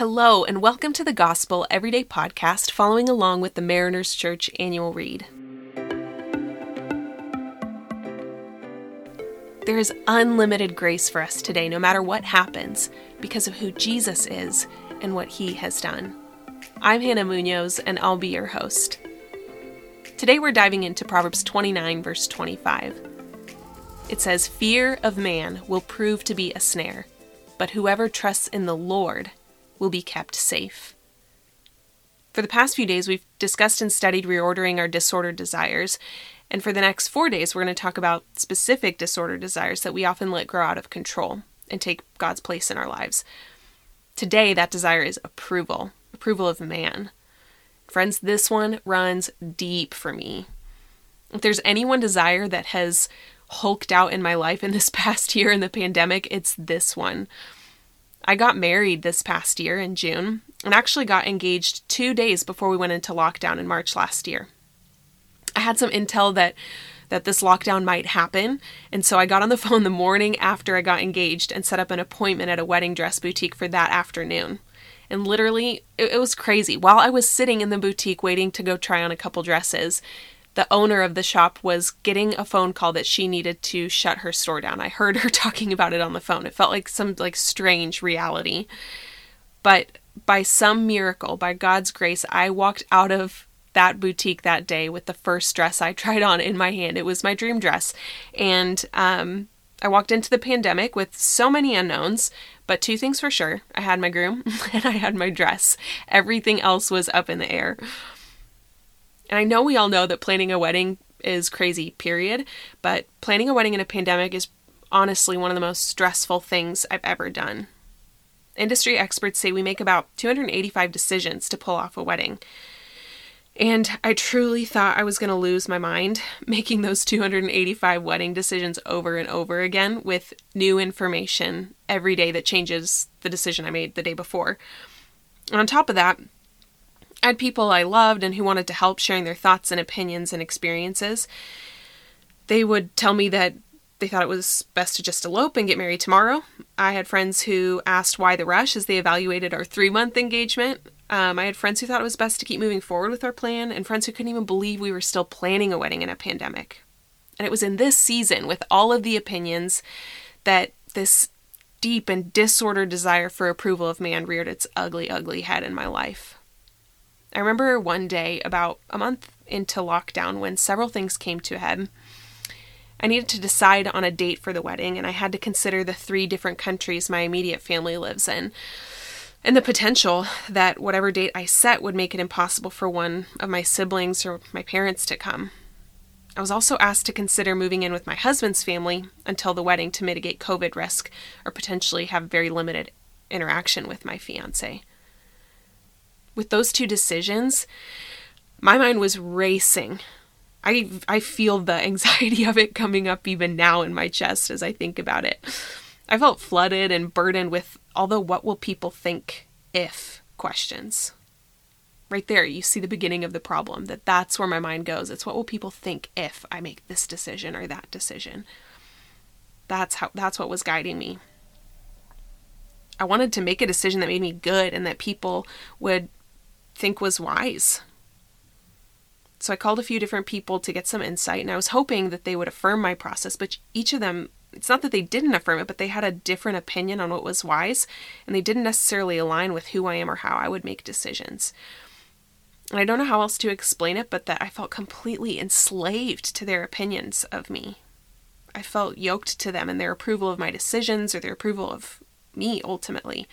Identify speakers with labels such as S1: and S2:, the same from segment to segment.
S1: Hello, and welcome to the Gospel Everyday Podcast, following along with the Mariners Church annual read. There is unlimited grace for us today, no matter what happens, because of who Jesus is and what he has done. I'm Hannah Munoz, and I'll be your host. Today we're diving into Proverbs 29, verse 25. It says, Fear of man will prove to be a snare, but whoever trusts in the Lord will be kept safe. For the past few days, we've discussed and studied reordering our disordered desires. And for the next four days, we're going to talk about specific disordered desires that we often let grow out of control and take God's place in our lives. Today, that desire is approval, approval of man. Friends, this one runs deep for me. If there's any one desire that has hulked out in my life in this past year in the pandemic, it's this one. I got married this past year in June and actually got engaged two days before we went into lockdown in March last year. I had some intel that that this lockdown might happen, and so I got on the phone the morning after I got engaged and set up an appointment at a wedding dress boutique for that afternoon. And literally, it, it was crazy. While I was sitting in the boutique waiting to go try on a couple dresses, the owner of the shop was getting a phone call that she needed to shut her store down. I heard her talking about it on the phone. It felt like some like strange reality. But by some miracle, by God's grace, I walked out of that boutique that day with the first dress I tried on in my hand. It was my dream dress. And um, I walked into the pandemic with so many unknowns, but two things for sure I had my groom and I had my dress. Everything else was up in the air. And I know we all know that planning a wedding is crazy, period, but planning a wedding in a pandemic is honestly one of the most stressful things I've ever done. Industry experts say we make about 285 decisions to pull off a wedding. And I truly thought I was going to lose my mind making those 285 wedding decisions over and over again with new information every day that changes the decision I made the day before. And on top of that, I had people I loved and who wanted to help sharing their thoughts and opinions and experiences. They would tell me that they thought it was best to just elope and get married tomorrow. I had friends who asked why the rush as they evaluated our three month engagement. Um, I had friends who thought it was best to keep moving forward with our plan, and friends who couldn't even believe we were still planning a wedding in a pandemic. And it was in this season, with all of the opinions, that this deep and disordered desire for approval of man reared its ugly, ugly head in my life. I remember one day, about a month into lockdown, when several things came to a head. I needed to decide on a date for the wedding, and I had to consider the three different countries my immediate family lives in, and the potential that whatever date I set would make it impossible for one of my siblings or my parents to come. I was also asked to consider moving in with my husband's family until the wedding to mitigate COVID risk or potentially have very limited interaction with my fiance with those two decisions, my mind was racing. I I feel the anxiety of it coming up even now in my chest as I think about it. I felt flooded and burdened with all the what will people think if questions. Right there, you see the beginning of the problem that that's where my mind goes. It's what will people think if I make this decision or that decision. That's how that's what was guiding me. I wanted to make a decision that made me good and that people would think was wise. So I called a few different people to get some insight, and I was hoping that they would affirm my process, but each of them, it's not that they didn't affirm it, but they had a different opinion on what was wise, and they didn't necessarily align with who I am or how I would make decisions. And I don't know how else to explain it, but that I felt completely enslaved to their opinions of me. I felt yoked to them and their approval of my decisions or their approval of me ultimately.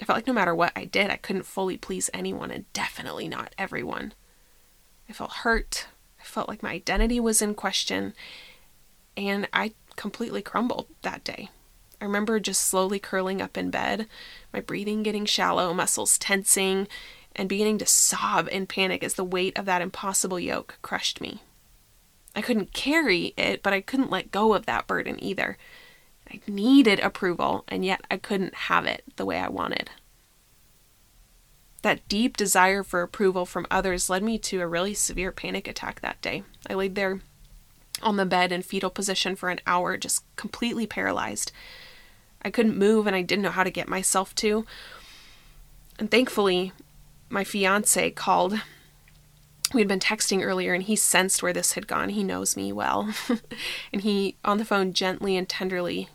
S1: I felt like no matter what I did, I couldn't fully please anyone and definitely not everyone. I felt hurt. I felt like my identity was in question. And I completely crumbled that day. I remember just slowly curling up in bed, my breathing getting shallow, muscles tensing, and beginning to sob in panic as the weight of that impossible yoke crushed me. I couldn't carry it, but I couldn't let go of that burden either. I needed approval, and yet I couldn't have it the way I wanted. That deep desire for approval from others led me to a really severe panic attack that day. I laid there on the bed in fetal position for an hour, just completely paralyzed. I couldn't move and I didn't know how to get myself to. And thankfully, my fiance called. We'd been texting earlier and he sensed where this had gone. He knows me well. and he, on the phone, gently and tenderly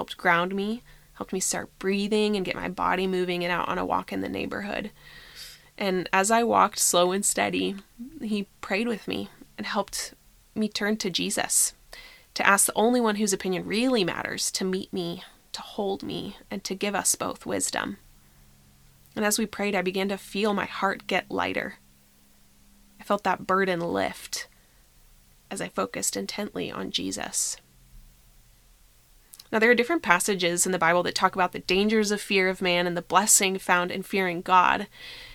S1: helped ground me, helped me start breathing and get my body moving and out on a walk in the neighborhood. And as I walked slow and steady, he prayed with me and helped me turn to Jesus, to ask the only one whose opinion really matters to meet me, to hold me, and to give us both wisdom. And as we prayed, I began to feel my heart get lighter. I felt that burden lift as I focused intently on Jesus. Now, there are different passages in the Bible that talk about the dangers of fear of man and the blessing found in fearing God.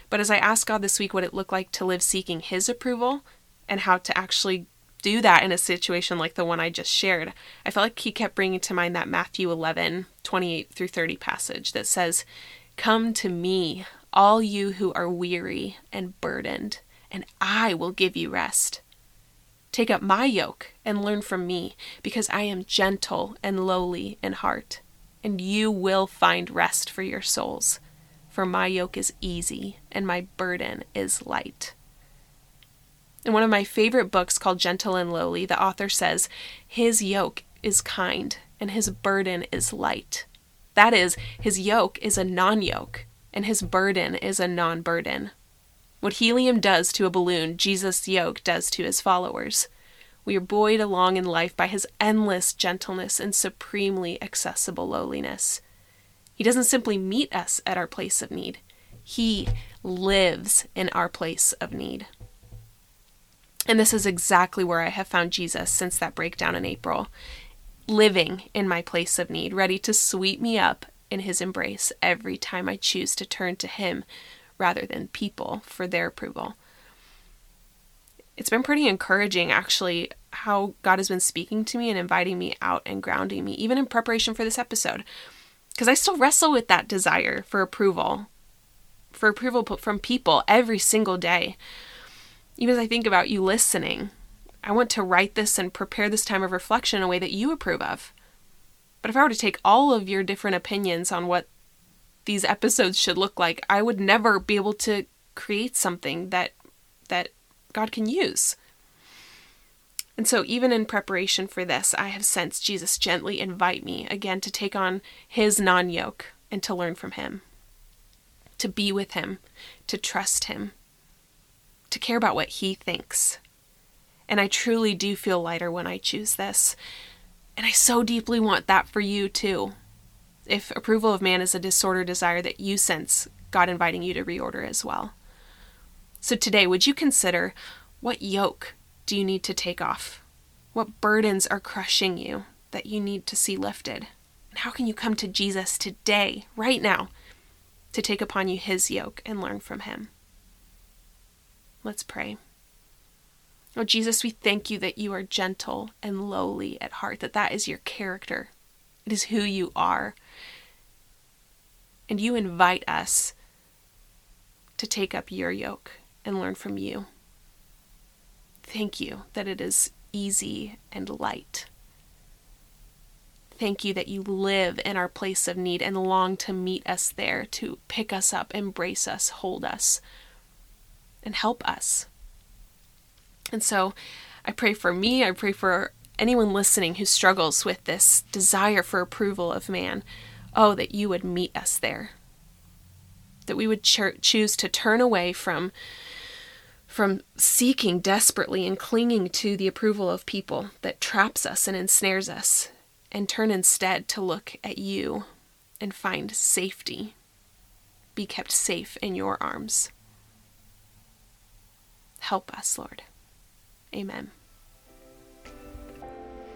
S1: But as I asked God this week what it looked like to live seeking His approval and how to actually do that in a situation like the one I just shared, I felt like He kept bringing to mind that Matthew 11, 28 through 30 passage that says, Come to me, all you who are weary and burdened, and I will give you rest. Take up my yoke and learn from me, because I am gentle and lowly in heart, and you will find rest for your souls. For my yoke is easy and my burden is light. In one of my favorite books called Gentle and Lowly, the author says, His yoke is kind and his burden is light. That is, his yoke is a non yoke, and his burden is a non burden. What helium does to a balloon, Jesus' yoke does to his followers. We are buoyed along in life by his endless gentleness and supremely accessible lowliness. He doesn't simply meet us at our place of need, he lives in our place of need. And this is exactly where I have found Jesus since that breakdown in April living in my place of need, ready to sweep me up in his embrace every time I choose to turn to him rather than people for their approval. It's been pretty encouraging, actually, how God has been speaking to me and inviting me out and grounding me, even in preparation for this episode. Because I still wrestle with that desire for approval, for approval from people every single day. Even as I think about you listening, I want to write this and prepare this time of reflection in a way that you approve of. But if I were to take all of your different opinions on what these episodes should look like, I would never be able to create something that that God can use. And so, even in preparation for this, I have sensed Jesus gently invite me again to take on his non yoke and to learn from him, to be with him, to trust him, to care about what he thinks. And I truly do feel lighter when I choose this. And I so deeply want that for you too. If approval of man is a disorder desire that you sense God inviting you to reorder as well. So today, would you consider what yoke do you need to take off? What burdens are crushing you that you need to see lifted? And how can you come to Jesus today, right now, to take upon you his yoke and learn from him? Let's pray. Oh, Jesus, we thank you that you are gentle and lowly at heart, that that is your character. It is who you are. And you invite us to take up your yoke and learn from you. Thank you that it is easy and light. Thank you that you live in our place of need and long to meet us there, to pick us up, embrace us, hold us, and help us. And so I pray for me, I pray for anyone listening who struggles with this desire for approval of man. Oh, that you would meet us there. That we would ch- choose to turn away from from seeking desperately and clinging to the approval of people that traps us and ensnares us, and turn instead to look at you and find safety. Be kept safe in your arms. Help us, Lord. Amen.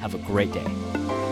S2: have a great day.